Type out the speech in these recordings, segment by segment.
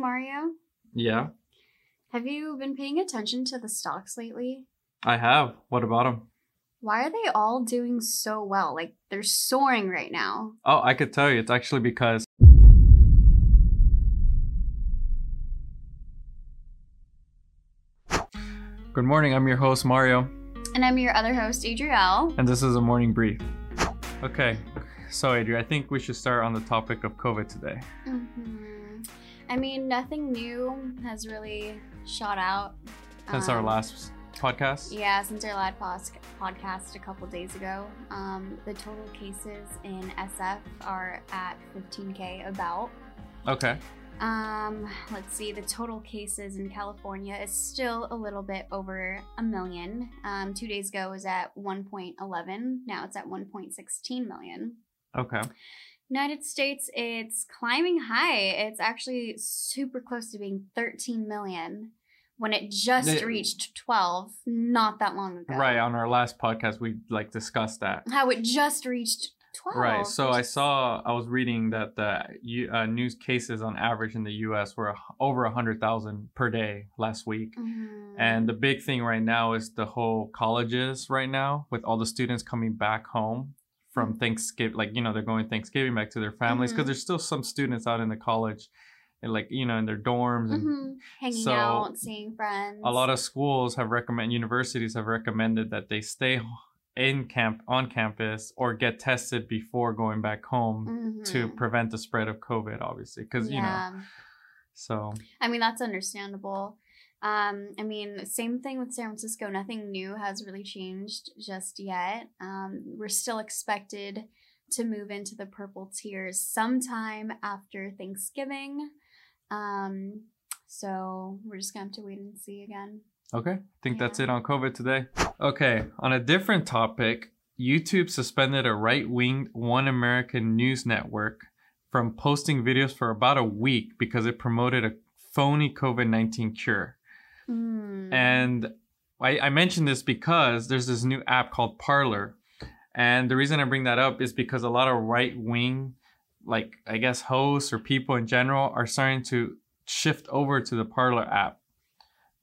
Mario, Yeah, have you been paying attention to the stocks lately? I have. What about them? Why are they all doing so well? Like they're soaring right now. Oh, I could tell you. It's actually because Good morning. I'm your host Mario, And I'm your other host, Adrielle. and this is a morning brief. Okay, so Adria, I think we should start on the topic of COVID today. hmm I mean, nothing new has really shot out. Since our Um, last podcast. Yeah, since our last podcast a couple days ago, um, the total cases in SF are at 15k about. Okay. Um, let's see, the total cases in California is still a little bit over a million. Um, two days ago it was at 1.11. Now it's at 1.16 million. Okay. United States, it's climbing high. It's actually super close to being 13 million when it just The- reached 12 not that long ago. Right. On our last podcast, we like discussed that. How it just reached 12. Right. So I saw, I was reading that the uh, news cases on average in the U.S. were over a hundred thousand per day last week. Mhm. And the big thing right now is the whole colleges right now with all the students coming back home from Mm-hmm. Thanksgiving, like, you know, they're going Thanksgiving back to their families because Mhm. there's still some students out in the college and like, you know, in their dorms and Mhm. hanging so, out, seeing friends. a lot of schools have recommend universities have recommended that they stay in camp on campus or get tested before going back home to Mhm. prevent the spread of COVID, obviously. Because, you know, so I mean, that's understandable. Um, I mean, same thing with San Francisco. Nothing new has really changed just yet. Um, we're still expected to move into the purple tiers sometime after Thanksgiving. Um, so we're just gonna have to wait and see again. Okay, I think that's it on COVID today. Okay, on a different topic, YouTube suspended a right wing One American news network from posting videos for about a week because it promoted a phony COVID 19 cure. Hmm. And I, I mentioned this because there's this new app called Parler. And the reason I bring that up is because a lot of right wing, like I guess hosts or people in general, are starting to shift over to the Parler app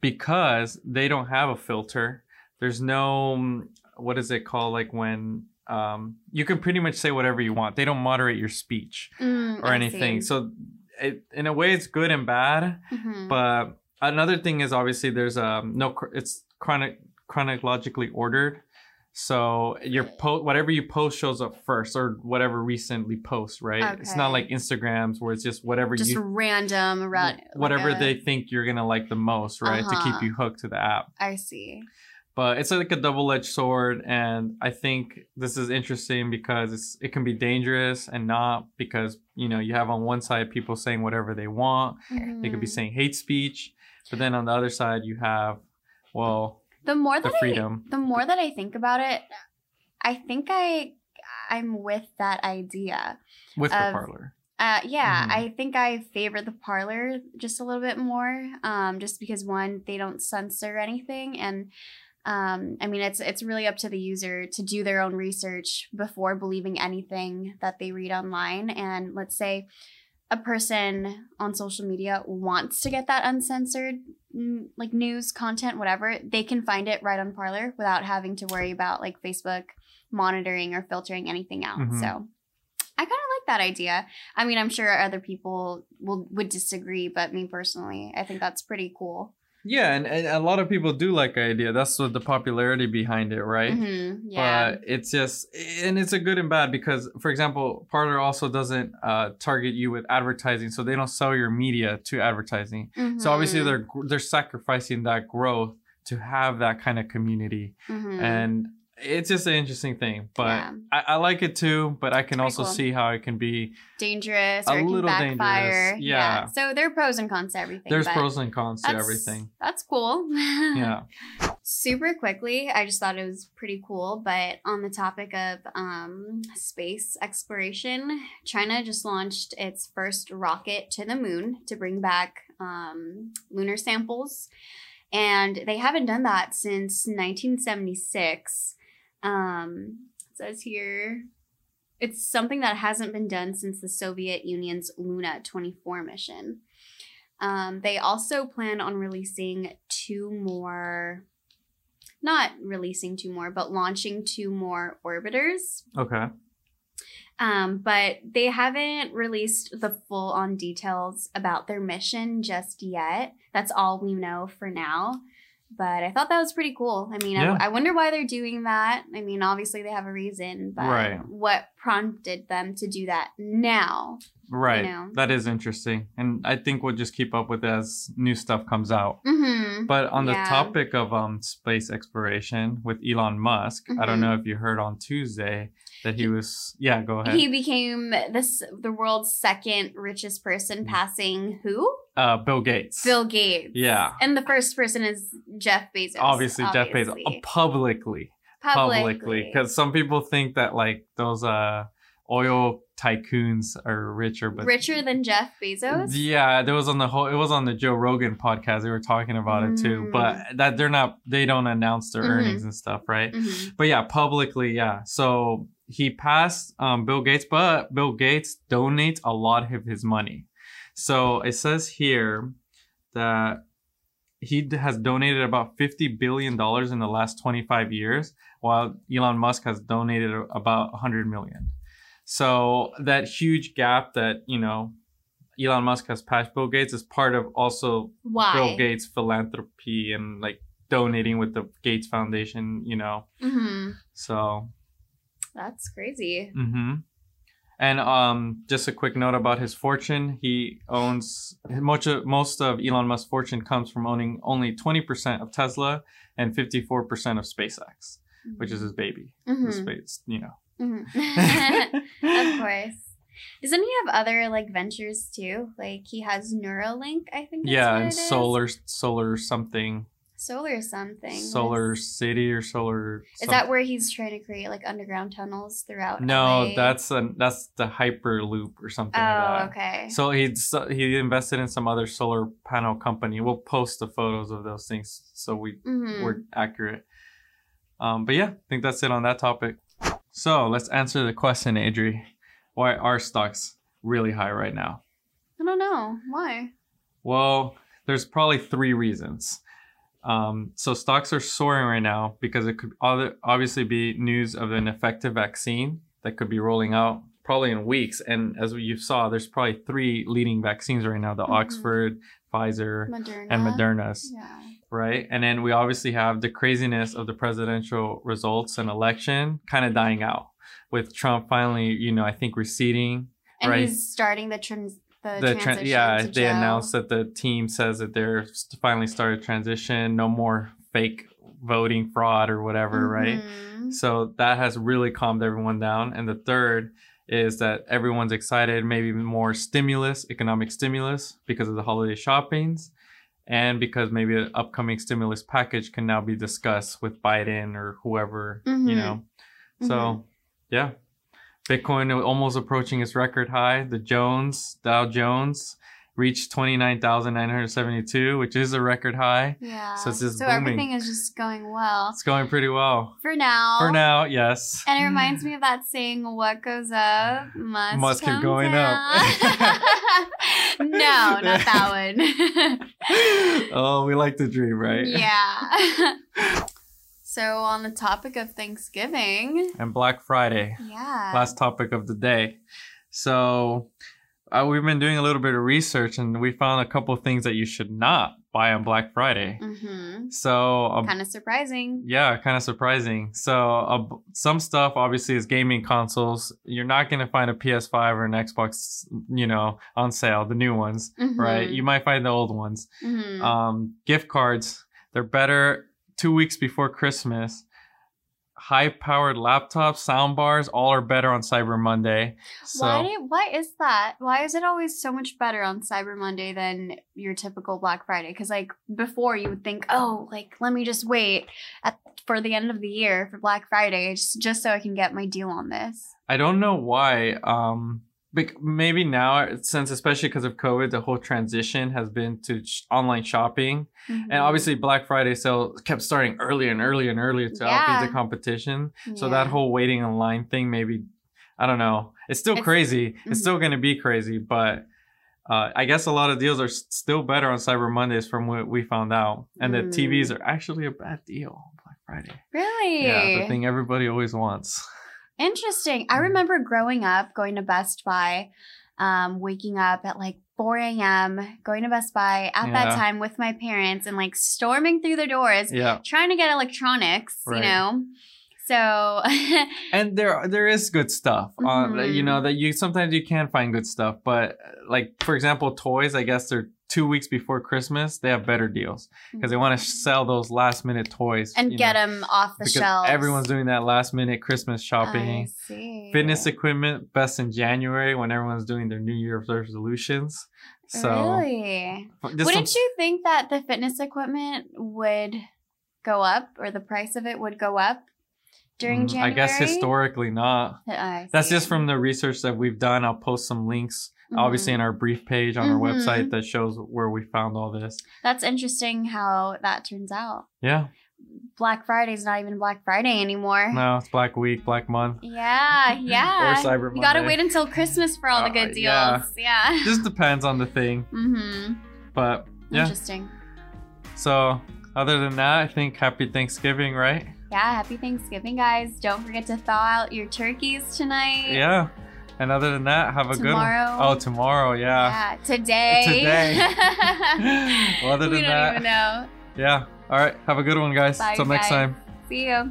because they don't have a filter. There's no, mm, what is it called? Like when um, you can pretty much say whatever you want. They don't moderate your speech Mm, or I anything. see. So it, in a way, it's good and bad. Mhm. But another thing is obviously there's um no it's chronic chronologically ordered. So your post whatever you post shows up first or whatever recently post, right? okay. It's not like Instagrams where it's just whatever just you random, ra- whatever they think you're gonna like the most, right? To keep Uh-huh. you hooked to the app. I see. But it's like a double-edged sword, and I think this is interesting because it's it can be dangerous and not because you know you have on one side people saying whatever they want, they could be Mhm. saying hate speech, but then on the other side you have, well, the more the that freedom. I, the more that I think about it, I think I I'm with that idea. with the Parler. Uh, yeah, Mhm. I think I favor the Parler just a little bit more. Um, just because one, they don't censor anything, and um, I mean, it's it's really up to the user to do their own research before believing anything that they read online. And let's say a person on social media wants to get that uncensored, mm, like news content, whatever, they can find it right on Parler without having to worry about like Facebook monitoring or filtering anything out. Mhm. So. I kind of like that idea. I mean, I'm sure other people will would disagree, but me personally, I think that's pretty cool. Yeah, and, and a lot of people do like the idea. That's what the popularity behind it, right? Mhm, yeah. But it's just, and it's a good and bad because, for example, Parler also doesn't uh, target you with advertising, so they don't sell your media to advertising. So obviously, Mhm, they're they're sacrificing that growth to have that kind of community, mhm. and it's just an interesting thing. But Yeah. I, I like it too. But I can also cool. see how it can be. dangerous A or it can little backfire. dangerous, yeah. So there are pros and cons to everything. There's pros and cons to everything. That's cool. Yeah. Super quickly, I just thought it was pretty cool. But on the topic of um, space exploration, China just launched its first rocket to the moon to bring back um, lunar samples. And they haven't done that since 1976. Um, it says here it's something that hasn't been done since the Soviet Union's Luna 24 mission. Um, they also plan on releasing two more, not releasing two more, but launching two more orbiters. Okay. Um, but they haven't released the full on details about their mission just yet. That's all we know for now. But I thought that was pretty cool. I mean, Yeah. I, I wonder why they're doing that. I mean, obviously they have a reason, but Right. what prompted them to do that now? Right. know. That is interesting. And I think we'll just keep up with it as new stuff comes out. Mm-hmm. But on the Yeah. topic of um space exploration with Elon Musk, I don't Mhm. know if you heard on Tuesday that he was yeah, go ahead. He became this the world's second richest person, passing who? uh Bill Gates. Bill Gates. Yeah. And the first person is Jeff Bezos. obviously, Jeff Bezos uh, publicly. Publicly. Because some people think that like those uh oil tycoons are richer, but richer than Jeff Bezos. Yeah, there was on the whole. It was on the Joe Rogan podcast. They were talking about it too, Mm. but that they're not. They don't announce their Mhm. earnings and stuff, right? Mhm. But yeah, publicly, yeah. So he passed um, Bill Gates, but Bill Gates donates a lot of his money. So it says here that he has donated about fifty billion dollars in the last twenty five years, while Elon Musk has donated about hundred million. So that huge gap that you know Elon Musk has passed Bill Gates is part of also Why? Bill Gates philanthropy and like donating with the Gates Foundation, you know. hmm So, That's crazy. hmm and um, just a quick note about his fortune: he owns much of most of Elon Musk's fortune comes from owning only twenty percent of Tesla and fifty four percent of SpaceX, which is his baby. The Mhm. space, you know. Mhm. of course. Doesn't he have other like ventures too? Like he has Neuralink, I think. Yeah, and it is. solar, solar something, solar something. solar city or solar. Is that where he's trying to create like underground tunnels throughout? No, LA? that's a, that's the Hyperloop or something. Oh, like that. okay. So he he invested in some other solar panel company. We'll post the photos of those things so we Mhm. we're accurate. Um, but yeah, I think that's it on that topic. So let's answer the question, Adri. Why are stocks really high right now? I don't know why. Well, there's probably three reasons. Um, so stocks are soaring right now because it could obviously be news of an effective vaccine that could be rolling out probably in weeks. And as you saw, there's probably three leading vaccines right now: the Mhm. Oxford, Pfizer, Moderna. and Moderna's. Yeah. Right, and then we obviously have the craziness of the presidential results and election kind of dying out, with Trump finally, you know, I think receding And Right. he's starting the trans the, the tran transition yeah they announced that the team says that they're finally started transition no more fake voting fraud or whatever right? Mhm. so that has really calmed everyone down. And the third is that everyone's excited maybe more stimulus economic stimulus because of the holiday shoppings and because maybe an upcoming stimulus package can now be discussed with biden or whoever you Mhm. know so Mhm. yeah Bitcoin almost approaching its record high. The Jones, Dow Jones, reached 29,972, which is a record high. Yeah. So it's just so booming. everything is just going well It's going pretty well. for now. For now, yes. And it reminds me of that saying, "What goes up must, Must keep going up." no, not that one. oh, we like to dream, right? Yeah. so on the topic of Thanksgiving, And Black Friday, yeah. last topic of the day. So uh, we've been doing a little bit of research and we found a couple of things that you should not buy on Black Friday. hmm So a Kind of surprising. Yeah, kind of surprising. So, uh, some stuff obviously is gaming consoles. You're not going to find a PS5 or an Xbox, you know, on sale, the new ones, right? Mhm. You might find the old ones. Mhm. Um, gift cards, they're better two weeks before Christmas. High powered laptops, sound bars, all are better on Cyber Monday. So, why? Why is that? Why is it always so much better on Cyber Monday than your typical Black Friday? Because like before, you would think, oh, like let me just wait at for the end of the year for Black Friday, just just so I can get my deal on this. I don't know why. Um, maybe now, since especially because of COVID, the whole transition has been to sh- online shopping. Mhm. And obviously, Black Friday sale kept starting earlier and earlier and earlier to outbeat Yeah. the competition. So that whole waiting in line thing, maybe, I don't know. It's still It's- crazy. It's mhm. still going to be crazy, but uh, I guess a lot of deals are s- still better on Cyber Mondays from what we found out, and the Mm. TVs are actually a bad deal on Black Friday. Really? Yeah, the thing everybody always wants. Interesting. I Mhm. remember growing up, going to Best Buy, um, waking up at like 4 a.m., going to Best Buy at Yeah. that time with my parents and like storming through the doors, Yeah, trying to get electronics, Right. you know? So, and there there is good stuff on Mhm. you know that you sometimes you can find good stuff, but like for example, toys. I guess they're two weeks before Christmas. They have better deals because they want to sell those last minute toys and get know, them off the shelves. everyone's doing that last minute Christmas I shopping. see. Fitness equipment best in January when everyone's doing their New Year's resolutions. So really? Wouldn't some- you think that the fitness equipment would go up or the price of it would go up during Mm, January? I guess historically not. That's just from the research that we've done. I'll post some links, obviously, Mhm. in our brief page on our Mhm. website that shows where we found all this. That's interesting how that turns out. Yeah, Black Friday's not even Black Friday anymore. no, it's Black Week, Black Month. Yeah, yeah. Or Cyber Monday. You gotta wait until Christmas for all the Uh, good yeah. deals. Yeah. Just depends on the thing, mm-hmm. but yeah. Interesting. So other than that, I think Happy Thanksgiving, right? Yeah, happy Thanksgiving, guys. Don't forget to thaw out your turkeys tonight. Yeah. And other than that, have a Tomorrow. good one. Oh, tomorrow, yeah. Yeah, today. Uh, today. well, other we than don't that, even know. yeah. All right. Have a good one, guys. Bye, Till next time. See you.